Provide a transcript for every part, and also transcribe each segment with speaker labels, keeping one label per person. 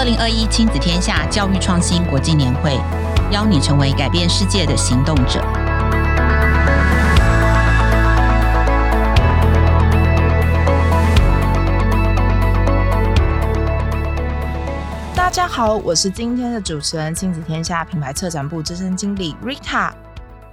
Speaker 1: 二零二一亲子天下教育创新国际年会，邀你成为改变世界的行动者。
Speaker 2: 大家好，我是今天的主持人，亲子天下品牌策展部资深经理 Rita。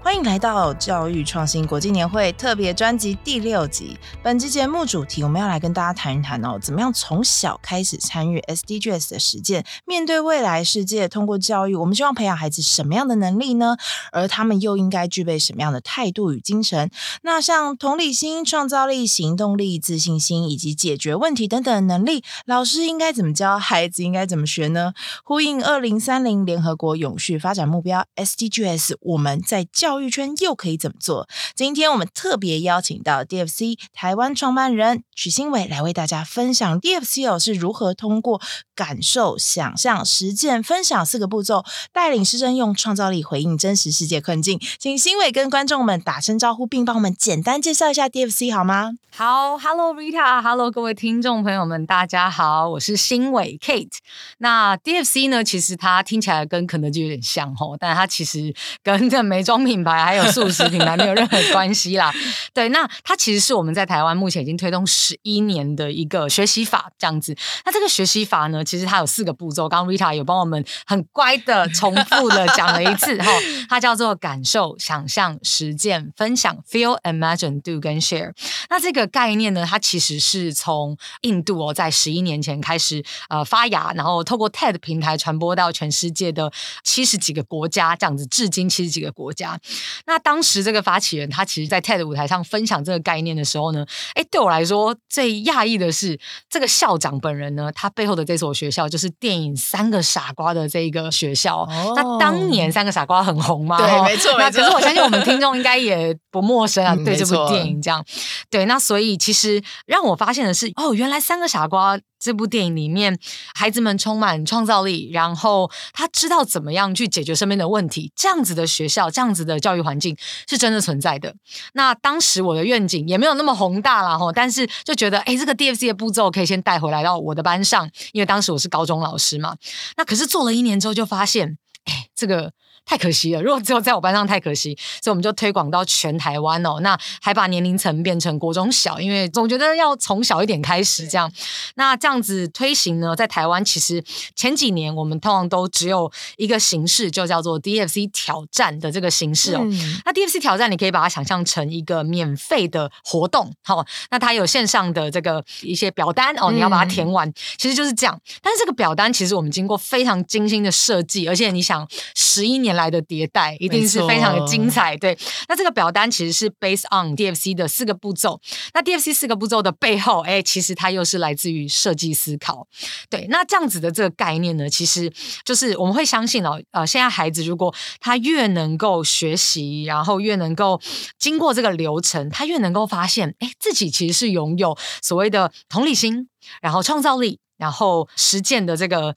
Speaker 2: 欢迎来到教育创新国际年会特别专辑第六集。本集节目主题，我们要来跟大家谈一谈哦，怎么样从小开始参与 SDGs 的实践，面对未来世界，通过教育，我们希望培养孩子什么样的能力呢？而他们又应该具备什么样的态度与精神？那像同理心、创造力、行动力、自信心以及解决问题等等能力，老师应该怎么教？孩子应该怎么学呢？呼应二零三零联合国永续发展目标 SDGs，我们在教教育圈又可以怎么做？今天我们特别邀请到 DFC 台湾创办人许新伟来为大家分享 DFC 哦是如何通过感受、想象、实践、分享四个步骤，带领师生用创造力回应真实世界困境。请新伟跟观众们打声招呼，并帮我们简单介绍一下 DFC 好吗？
Speaker 3: 好，Hello Rita，Hello 各位听众朋友们，大家好，我是新伟 Kate。那 DFC 呢，其实它听起来跟肯德基有点像哦，但它其实跟这美妆品牌还有素食品牌没有任何关系啦。对，那它其实是我们在台湾目前已经推动十一年的一个学习法，这样子。那这个学习法呢，其实它有四个步骤，刚刚 Rita 有帮我们很乖的重复的讲了一次 哈，它叫做感受、想象、实践、分享 （Feel, Imagine, Do 跟 Share）。那这个概念呢，它其实是从印度哦，在十一年前开始呃发芽，然后透过 TED 平台传播到全世界的七十几个国家，这样子，至今七十几个国家。那当时这个发起人他其实，在 TED 舞台上分享这个概念的时候呢，哎，对我来说最讶异的是，这个校长本人呢，他背后的这所学校就是电影《三个傻瓜》的这一个学校。哦、那当年《三个傻瓜》很红嘛？
Speaker 2: 对，没错，没错。
Speaker 3: 可是我相信我们听众应该也不陌生啊，对这部电影这样。对，那所以其实让我发现的是，哦，原来《三个傻瓜》这部电影里面，孩子们充满创造力，然后他知道怎么样去解决身边的问题。这样子的学校，这样子的教育环境是真的存在的。那当时我的愿景也没有那么宏大啦齁，但是就觉得，哎，这个 DFC 的步骤可以先带回来到我的班上，因为当时我是高中老师嘛。那可是做了一年之后，就发现，哎，这个。太可惜了，如果只有在我班上太可惜，所以我们就推广到全台湾哦。那还把年龄层变成国中小，因为总觉得要从小一点开始这样。那这样子推行呢，在台湾其实前几年我们通常都只有一个形式，就叫做 DFC 挑战的这个形式哦。嗯、那 DFC 挑战你可以把它想象成一个免费的活动，好，那它有线上的这个一些表单哦，你要把它填完，嗯、其实就是这样。但是这个表单其实我们经过非常精心的设计，而且你想十一年来的迭代一定是非常的精彩，对。那这个表单其实是 based on DFC 的四个步骤。那 DFC 四个步骤的背后，哎，其实它又是来自于设计思考。对，那这样子的这个概念呢，其实就是我们会相信哦，呃，现在孩子如果他越能够学习，然后越能够经过这个流程，他越能够发现，哎，自己其实是拥有所谓的同理心，然后创造力，然后实践的这个。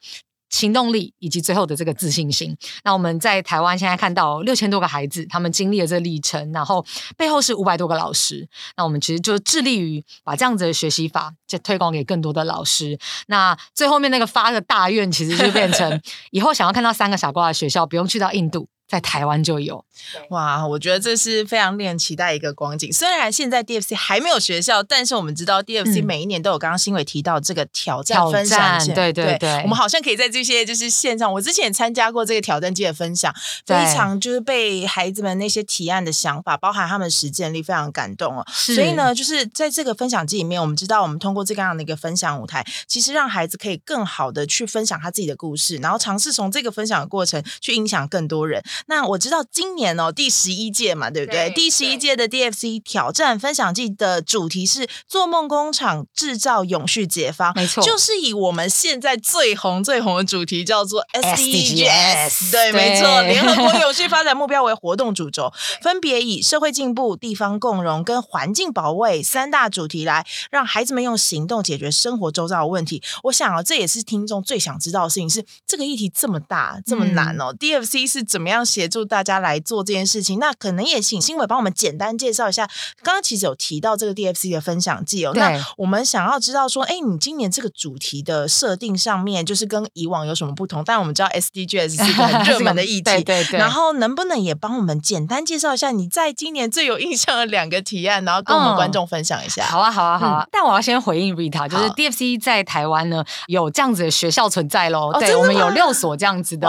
Speaker 3: 行动力以及最后的这个自信心。那我们在台湾现在看到六千多个孩子，他们经历了这个历程，然后背后是五百多个老师。那我们其实就致力于把这样子的学习法，就推广给更多的老师。那最后面那个发的大愿，其实就变成 以后想要看到三个傻瓜的学校，不用去到印度。在台湾就有
Speaker 2: 哇，我觉得这是非常令人期待一个光景。虽然现在 DFC 还没有学校，但是我们知道 DFC 每一年都有刚刚新伟提到这个挑战分享，
Speaker 3: 对对对，
Speaker 2: 我们好像可以在这些就是线上，我之前也参加过这个挑战季的分享，非常就是被孩子们那些提案的想法，包含他们实践力，非常感动哦。所以呢，就是在这个分享季里面，我们知道我们通过这样的一个分享舞台，其实让孩子可以更好的去分享他自己的故事，然后尝试从这个分享的过程去影响更多人。那我知道今年哦，第十一届嘛，对不对？对，第十一届的 DFC 挑战分享季的主题是“做梦工厂，制造永续解方”，
Speaker 3: 没错，
Speaker 2: 就是以我们现在最红最红的主题叫做 SDGs，对，没错，联合国永续发展目标为活动主轴，分别以社会进步、地方共荣跟环境保卫三大主题来让孩子们用行动解决生活周遭的问题。我想啊，这也是听众最想知道的事情是：这个议题这么大这么难哦，嗯，DFC 是怎么样协助大家来做这件事情。那可能也请新伟帮我们简单介绍一下。刚刚其实有提到这个 DFC 的分享季哦，那我们想要知道说，哎，你今年这个主题的设定上面，就是跟以往有什么不同？但我们知道 SDGs 是一个很 热门的议题，
Speaker 3: 对对对。
Speaker 2: 然后能不能也帮我们简单介绍一下你在今年最有印象的两个提案，然后跟我们观众分享一下？
Speaker 3: 好啊，好啊，好啊。但我要先回应 Rita，就是 DFC 在台湾呢有这样子的学校存在喽。对，我们有六所这样子的，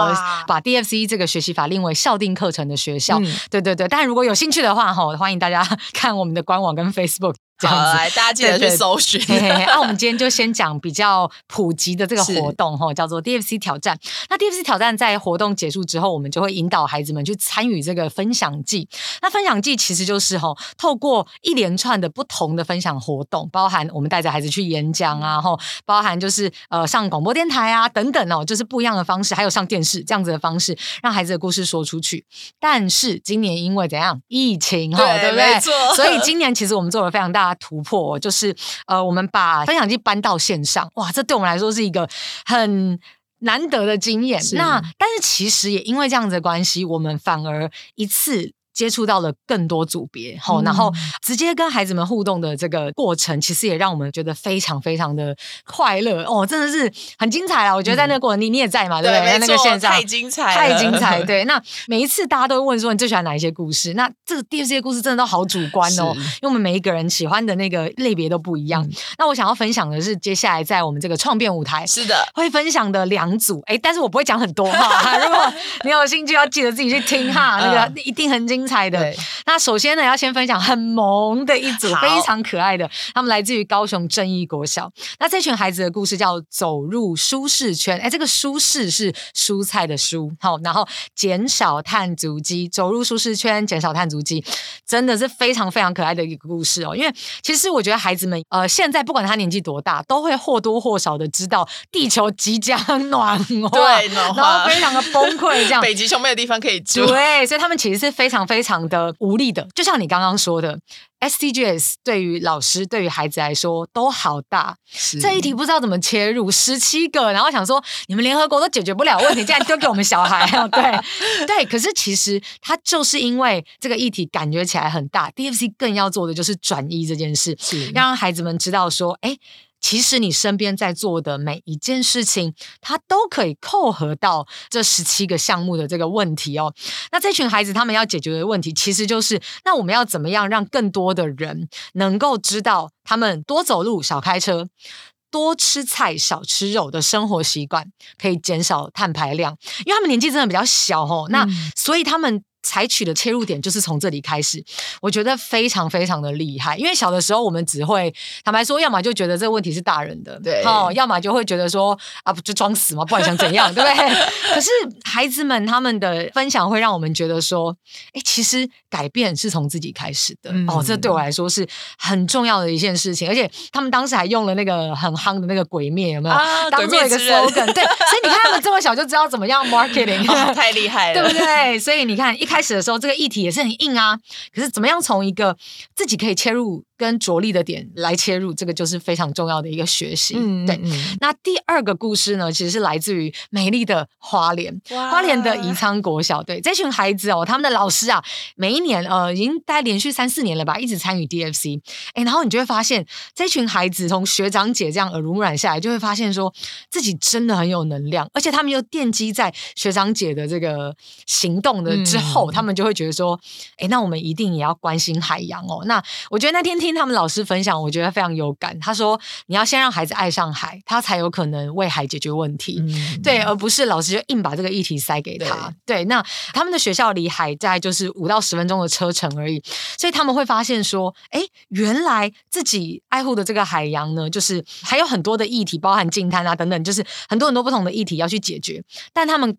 Speaker 3: 把 DFC 这个学习法令为校定课程的学校。对对对。但如果有兴趣的话，哈，欢迎大家 看我们的官网跟 Facebook。
Speaker 2: 好，来大家记得去搜寻。
Speaker 3: 那我们今天就先讲比较普及的这个活动哈，叫做 DFC 挑战。那 DFC 挑战在活动结束之后，我们就会引导孩子们去参与这个分享季。那分享季其实就是哈，透过一连串的不同的分享活动，包含我们带着孩子去演讲啊，哈，包含就是呃上广播电台啊等等哦，就是不一样的方式，还有上电视这样子的方式，让孩子的故事说出去。但是今年因为怎样疫情哈，对不对？所以今年其实我们做了非常大。突破就是呃，我们把分享机搬到线上，哇，这对我们来说是一个很难得的经验。那但是其实也因为这样子的关系，我们反而一次。接触到了更多组别，好，然后直接跟孩子们互动的这个过程，其实也让我们觉得非常非常的快乐哦，真的是很精彩啊！我觉得在那个过程，你你也在嘛，对不对？在那个线上
Speaker 2: 太精彩，
Speaker 3: 太精彩。对，那每一次大家都会问说，你最喜欢哪一些故事？那这个 DFC 的故事真的都好主观哦，因为我们每一个人喜欢的那个类别都不一样。那我想要分享的是，接下来在我们这个创变舞台，
Speaker 2: 是的，
Speaker 3: 会分享的两组，哎，但是我不会讲很多哈。如果你有兴趣，要记得自己去听哈，那个一定很精彩的。那首先呢，要先分享很萌的一组，非常可爱的，他们来自于高雄正义国小。那这群孩子的故事叫走入舒适圈，哎，这个舒适是蔬菜的蔬，好，然后减少碳足迹，走入舒适圈，减少碳足迹，真的是非常非常可爱的一个故事哦。因为其实我觉得孩子们，呃，现在不管他年纪多大，都会或多或少的知道地球即将暖化，
Speaker 2: 对，暖化，
Speaker 3: 然后非常的崩溃，这样，
Speaker 2: 北极熊没有地方可以住，
Speaker 3: 对，所以他们其实是非常非常的无力的，就像你刚刚说的，SDGs 对于老师、对于孩子来说都好大。这一题不知道怎么切入，十七个，然后想说你们联合国都解决不了问题，竟然丢给我们小孩，对对。可是其实他就是因为这个议题感觉起来很大，DFC 更要做的就是转移这件事，让孩子们知道说，哎。其实你身边在做的每一件事情，它都可以扣合到这十七个项目的这个问题哦。那这群孩子他们要解决的问题，其实就是那我们要怎么样让更多的人能够知道，他们多走路、少开车、多吃菜、少吃肉的生活习惯，可以减少碳排量。因为他们年纪真的比较小哦，那所以他们。采取的切入点就是从这里开始，我觉得非常非常的厉害。因为小的时候我们只会坦白说，要么就觉得这个问题是大人的，对，哦，要么就会觉得说啊，不就装死吗？不管想怎样，对不对？可是孩子们他们的分享会让我们觉得说，哎，其实改变是从自己开始的。嗯、哦，这对我来说是很重要的一件事情。而且他们当时还用了那个很夯的那个鬼灭，有没有？啊、当做一个 slogan。对，所以你看他们这么小就知道怎么样 marketing，、
Speaker 2: 哦、太厉害了，
Speaker 3: 对不对？所以你看一。开始的时候，这个议题也是很硬啊。可是怎么样从一个自己可以切入跟着力的点来切入，这个就是非常重要的一个学习。嗯，对。那第二个故事呢，其实是来自于美丽的花莲，哇花莲的宜昌国小。对，这群孩子哦，他们的老师啊，每一年呃，已经大概连续三四年了吧，一直参与 DFC。哎，然后你就会发现，这群孩子从学长姐这样耳濡目染下来，就会发现说自己真的很有能量，而且他们又奠基在学长姐的这个行动的之后。嗯他们就会觉得说，哎，那我们一定也要关心海洋哦。那我觉得那天听他们老师分享，我觉得非常有感。他说，你要先让孩子爱上海，他才有可能为海解决问题。嗯、对，而不是老师就硬把这个议题塞给他。对，对，那他们的学校离海在就是五到十分钟的车程而已，所以他们会发现说，哎，原来自己爱护的这个海洋呢，就是还有很多的议题，包含净滩啊等等，就是很多很多不同的议题要去解决，但他们。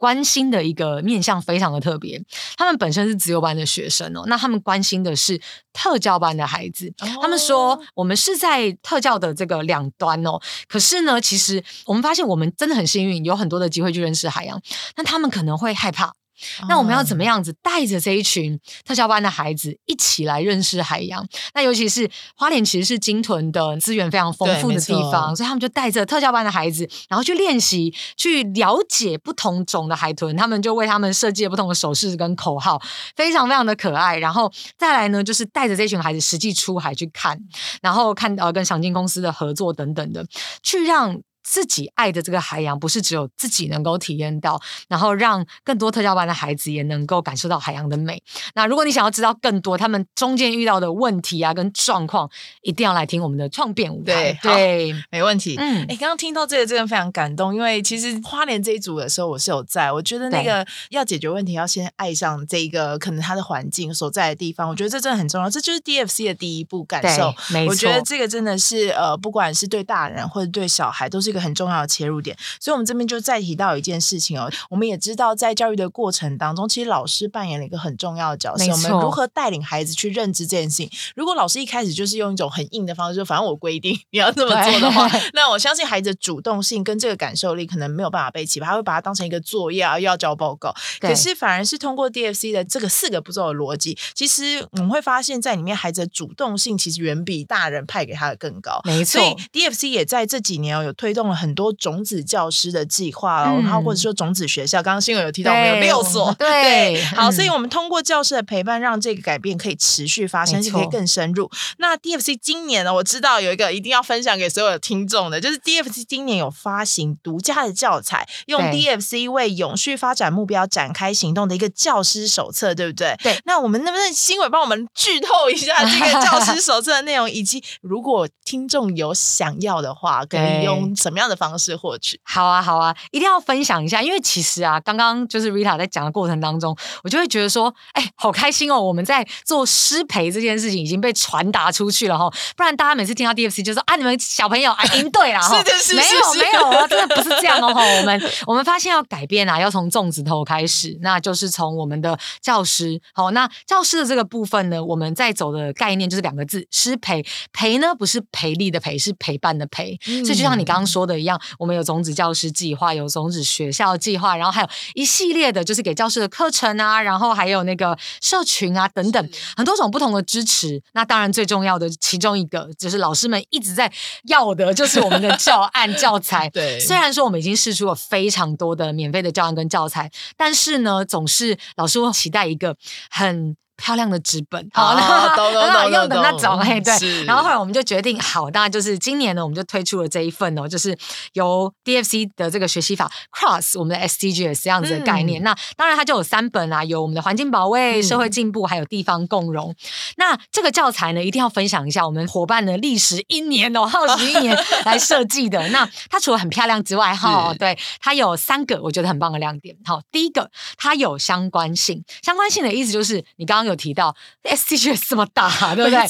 Speaker 3: 关心的一个面向非常的特别，他们本身是自由班的学生哦，那他们关心的是特教班的孩子。他们说，我们是在特教的这个两端哦，可是呢，其实我们发现我们真的很幸运，有很多的机会去认识海洋，那他们可能会害怕。哦、那我们要怎么样子带着这一群特教班的孩子一起来认识海洋？那尤其是花莲其实是鲸豚的资源非常丰富的地方，所以他们就带着特教班的孩子，然后去练习，去了解不同种的海豚，他们就为他们设计了不同的手势跟口号，非常非常的可爱。然后再来呢，就是带着这群孩子实际出海去看，然后看呃跟赏鲸公司的合作等等的，去让。自己爱的这个海洋，不是只有自己能够体验到，然后让更多特教班的孩子也能够感受到海洋的美。那如果你想要知道更多他们中间遇到的问题啊，跟状况，一定要来听我们的创变舞台。
Speaker 2: 对，对，没问题。嗯，哎，刚刚听到这个真的非常感动，因为其实花莲这一组的时候，我是有在，我觉得那个要解决问题，要先爱上这一个可能他的环境所在的地方，我觉得这真的很重要。这就是 DFC 的第一步感受。
Speaker 3: 没错，
Speaker 2: 我觉得这个真的是呃，不管是对大人或者对小孩，都是一个。很重要的切入点，所以我们这边就再提到一件事情哦。我们也知道，在教育的过程当中，其实老师扮演了一个很重要的角色。我们如何带领孩子去认知这件事情？如果老师一开始就是用一种很硬的方式，就反正我规定你要这么做的话，那我相信孩子的主动性跟这个感受力可能没有办法被启发，他会把它当成一个作业啊，又要交报告。可是反而是通过 DFC 的这个四个步骤的逻辑，其实我们会发现，在里面孩子的主动性其实远比大人派给他的更高。
Speaker 3: 没错，
Speaker 2: 所以 DFC 也在这几年有推动了很多种子教师的计划哦，然后或者说种子学校，刚刚新闻有提到我们有六所，
Speaker 3: 对，
Speaker 2: 对好，所以我们通过教师的陪伴，让这个改变可以持续发生，是可以更深入。那 DFC 今年呢，我知道有一个一定要分享给所有的听众的，就是 DFC 今年有发行独家的教材，用 DFC 为永续发展目标展开行动的一个教师手册，对不对？
Speaker 3: 对。
Speaker 2: 那我们能不能新伟帮我们剧透一下这个教师手册的内容，以及如果听众有想要的话，可以 用什么样的方式获取？
Speaker 3: 好啊，好啊，一定要分享一下，因为其实啊，刚刚就是 Rita 在讲的过程当中，我就会觉得说，哎、欸，好开心哦！我们在做失陪这件事情已经被传达出去了哈，不然大家每次听到 DFC 就说啊，你们小朋友啊，赢对了哈，
Speaker 2: 是的是
Speaker 3: 没有没有啊，真的不是这样哦哈，我们我们发现要改变啊，要从粽子头开始，那就是从我们的教师。好，那教师的这个部分呢，我们在走的概念就是两个字，失陪。陪呢不是陪力的陪，是陪伴的陪。嗯、所以就像你刚刚说的一样，我们有种子教师计划，有种子学校计划，然后还有一系列的，就是给教师的课程啊，然后还有那个社群啊等等，很多种不同的支持。那当然最重要的其中一个，就是老师们一直在要的，就是我们的教案教材。
Speaker 2: 对，
Speaker 3: 虽然说我们已经试出了非常多的免费的教案跟教材，但是呢，总是老师会期待一个很。漂亮的纸本，好，很好 用的那种，哎，对。然后后来我们就决定，好，那就是今年呢，我们就推出了这一份哦，就是由 DFC 的这个学习法 Cross 我们的 SDGs 这样子的概念。嗯、那当然它就有三本啊，有我们的环境保卫、社会进步，还有地方共融。嗯、那这个教材呢，一定要分享一下，我们伙伴的历时一年哦，耗时一年 来设计的。那它除了很漂亮之外，哈，对，它有三个我觉得很棒的亮点。好，第一个，它有相关性，相关性的意思就是你刚刚。有提到 SDGs 这么大，对不对？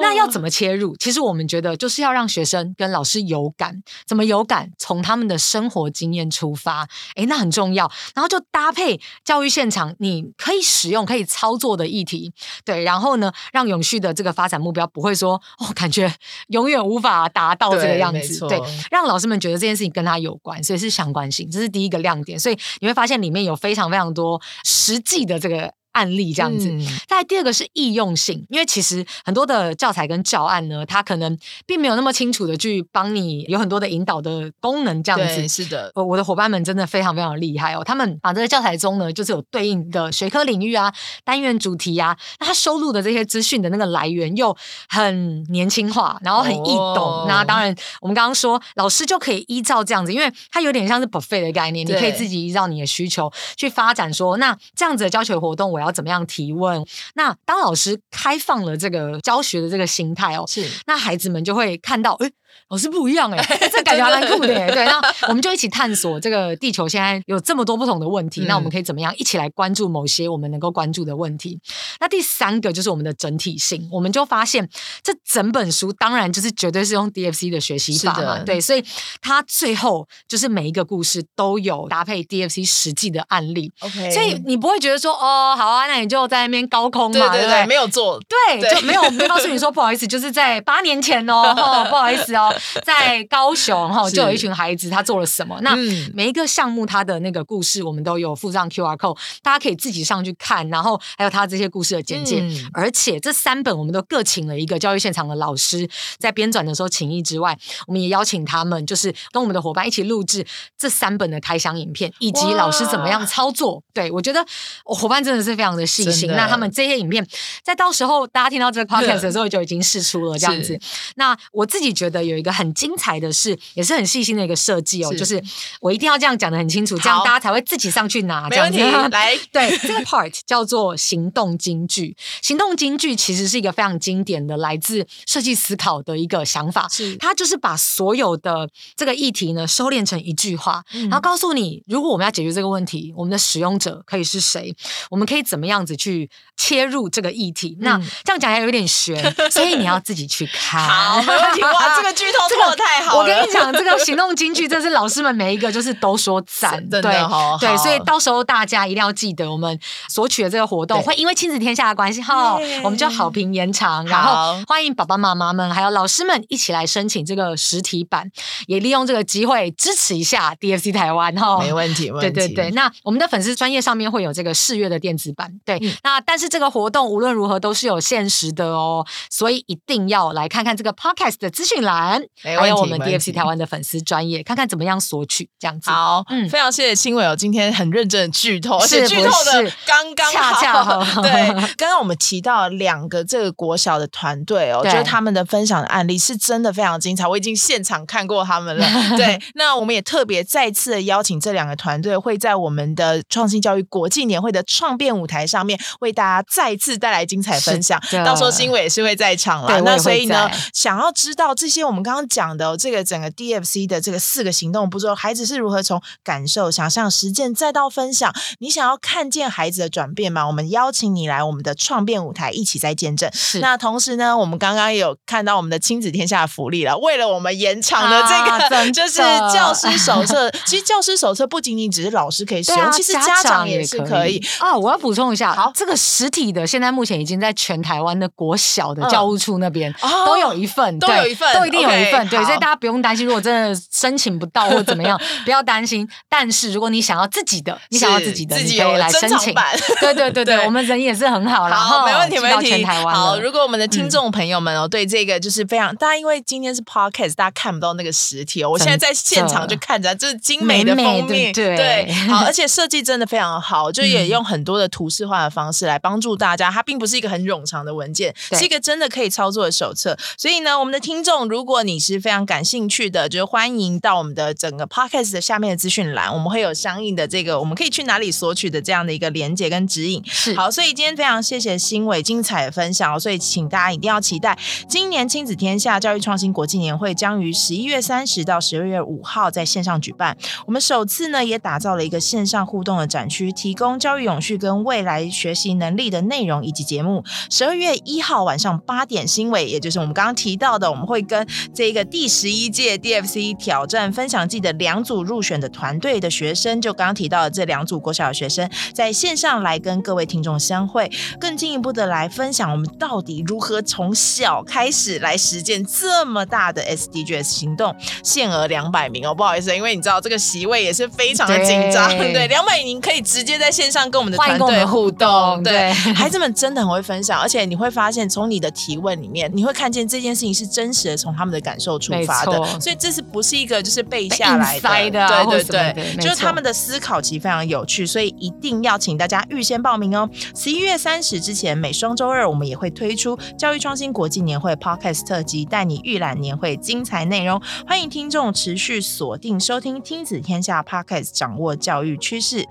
Speaker 3: 那要怎么切入？其实我们觉得就是要让学生跟老师有感，怎么有感？从他们的生活经验出发，诶，那很重要。然后就搭配教育现场，你可以使用、可以操作的议题，对。然后呢，让永续的这个发展目标不会说哦，感觉永远无法达到这个样子，对。让老师们觉得这件事情跟他有关，所以是相关性，这是第一个亮点。所以你会发现里面有非常非常多实际的这个。案例这样子，嗯、再来第二个是易用性，因为其实很多的教材跟教案呢，它可能并没有那么清楚的去帮你有很多的引导的功能这样子。
Speaker 2: 是的，
Speaker 3: 我的伙伴们真的非常非常厉害哦，他们把这个教材中呢，就是有对应的学科领域啊、单元主题啊，那他收录的这些资讯的那个来源又很年轻化，然后很易懂。哦、那当然，我们刚刚说老师就可以依照这样子，因为它有点像是 buffet 的概念，你可以自己依照你的需求去发展说，说那这样子的教学活动我。要怎么样提问？那当老师开放了这个教学的这个心态哦，是那孩子们就会看到，诶老师不一样哎、欸，这感觉还蛮酷的哎。对，那我们就一起探索这个地球现在有这么多不同的问题，嗯、那我们可以怎么样一起来关注某些我们能够关注的问题？那第三个就是我们的整体性，我们就发现这整本书当然就是绝对是用 DFC 的学习法嘛，的对，所以它最后就是每一个故事都有搭配 DFC 实际的案例，OK，所以你不会觉得说哦，好啊，那你就在那边高空嘛，对对对，对对
Speaker 2: 没有做，
Speaker 3: 对，对就没有没告诉你说不好意思，就是在八年前哦，哦不好意思哦。哦，在高雄哈就有一群孩子，他做了什么？那每一个项目他的那个故事，我们都有附上 QR code，大家可以自己上去看，然后还有他这些故事的简介。嗯、而且这三本我们都各请了一个教育现场的老师，在编纂的时候请益之外，我们也邀请他们，就是跟我们的伙伴一起录制这三本的开箱影片，以及老师怎么样操作。对，我觉得我伙伴真的是非常的细心。那他们这些影片，在到时候大家听到这个 podcast 的时候，就已经试出了这样子。那我自己觉得有一个很精彩的是，也是很细心的一个设计哦，就是我一定要这样讲的很清楚，这样大家才会自己上去拿。这样子。来，对，这个 part 叫做行动金句。行动金句其实是一个非常经典的来自设计思考的一个想法，是它就是把所有的这个议题呢收敛成一句话，然后告诉你，如果我们要解决这个问题，我们的使用者可以是谁，我们可以怎么样子去切入这个议题。那这样讲起来有点悬，所以你要自己去看。
Speaker 2: 好，没问题。哇，这个剧透做得太好了。
Speaker 3: 我跟你讲，这个 行动金句，这是老师们每一个就是都说赞，对对，所以到时候大家一定要记得，我们索取的这个活动会因为亲子天下的关系哈，我们就好评延长，然后欢迎爸爸妈妈们还有老师们一起来申请这个实体版，也利用这个机会支持一下 DFC 台湾哈。
Speaker 2: 没问题，
Speaker 3: 对对对。那我们的粉丝专业上面会有这个试阅的电子版，对。那但是这个活动无论如何都是有限时的哦，所以一定要来看看这个 podcast 的资讯栏，还有我们 DFC 台湾的粉丝专业，看看怎么样索取这样子。
Speaker 2: 好，嗯，非常谢谢亲伟哦，今天很认真的剧透，而且剧透的刚刚好。恰恰好。对，刚刚我们提到两个这个国小的团队哦，就是他们的分享的案例是真的非常精彩，我已经现场看过他们了。对，那我们也特别再次的邀请这两个团队会在我们的创新教育国际年会的创变舞台上面为大家再次带来精彩分享。到时候新伟也是会在场了。那所以呢，想要知道这些我们刚刚讲的这个整个 DFC 的这个四个行动步骤，孩子是如何从感受、想象、实践再到分享，你想要看见孩子的转变吗？我们邀请你来我们的创变舞台一起再见证。是。那同时呢，我们刚刚也有看到我们的亲子天下的福利了，为了我们延长的这个、啊、就是教师手册。其实教师手册不仅仅只是老师可以使用，啊、其实家长也是可以
Speaker 3: 啊。我要补充一下，好，这个实体的现在目前已经在全台湾的国小的教务处那边、嗯、都有一份，
Speaker 2: 都有一份，
Speaker 3: 都一定有一份。对，所以大家不用担心，如果真的申请不到或怎么样，不要担心。但是如果你想要自己的，你想要自己的，
Speaker 2: 自己
Speaker 3: 可以来申请。对对对对，对我们人也是很好，然后
Speaker 2: 没问题没问题。好，如果我们的听众朋友们哦，对这个就是非常，大家因为今天是 podcast，大家看不到那个实体哦，我现在在现场就看着，就是精美的封面，对，好，而且设计真的非常好，就也用很多的图示化的方式来帮助大家，它并不是一个很冗长的文件，是一个真的可以操作的手册。所以呢，我们的听众，如果你是非常感兴趣的，就是欢迎到我们的整个 podcast 的下面的资讯栏，我们会有相应的这个我们可以去哪里索取的这样的一个连接跟指引。是，好，所以今天非常谢谢新伟精彩的分享，所以请大家一定要期待今年亲子天下教育创新国际年会将于十一月三十到十二月五号在线上举办。我们首次呢也打造了一个线上互动的展区，提供教育永续跟未来学习能力的内容以及节目。十二月一号晚上八点，新伟也就是我们刚刚提到的，我们会跟这个第十一届 DFC 挑战分享季的两组入选的团队的学生，就刚刚提到的这两组国小的学生，在线上来跟各位听众相会，更进一步的来分享我们到底如何从小开始来实践这么大的 SDGs 行动。限额两百名哦，不好意思，因为你知道这个席位也是非常的紧张，对，两百名可以直接在线上跟我们的团队互动，对，对 孩子们真的很会分享，而且你会发现从你的提问里面，你会看见这件事情是真实的，从他们的感受出发的，所以这是不是一个就是背下来的？啊、对对对，就是他们的思考其实非常有趣，所以一定要请大家预先报名哦。十一月三十之前，每双周二我们也会推出教育创新国际年会 Podcast 特辑，带你预览年会精彩内容。欢迎听众持续锁定收听听子天下 Podcast，掌握教育趋势。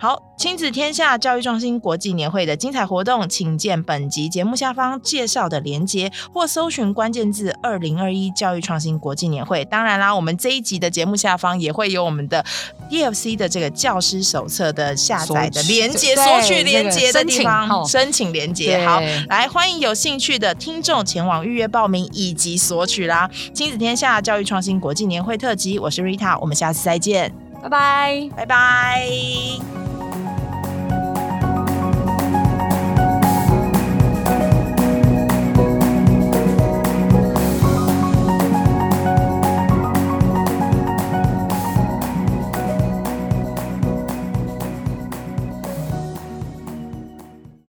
Speaker 2: 好，亲子天下教育创新国际年会的精彩活动，请见本集节目下方介绍的连接，或搜寻关键字“二零二一教育创新国际年会”。当然啦，我们这一集的节目下方也会有我们的 DFC 的这个教师手册的下载的连接，索取连接的地方，申请连接。好，来欢迎有兴趣的听众前往预约报名以及索取啦！亲子天下教育创新国际年会特辑，我是 Rita，我们下次再见，
Speaker 3: 拜拜，
Speaker 2: 拜拜。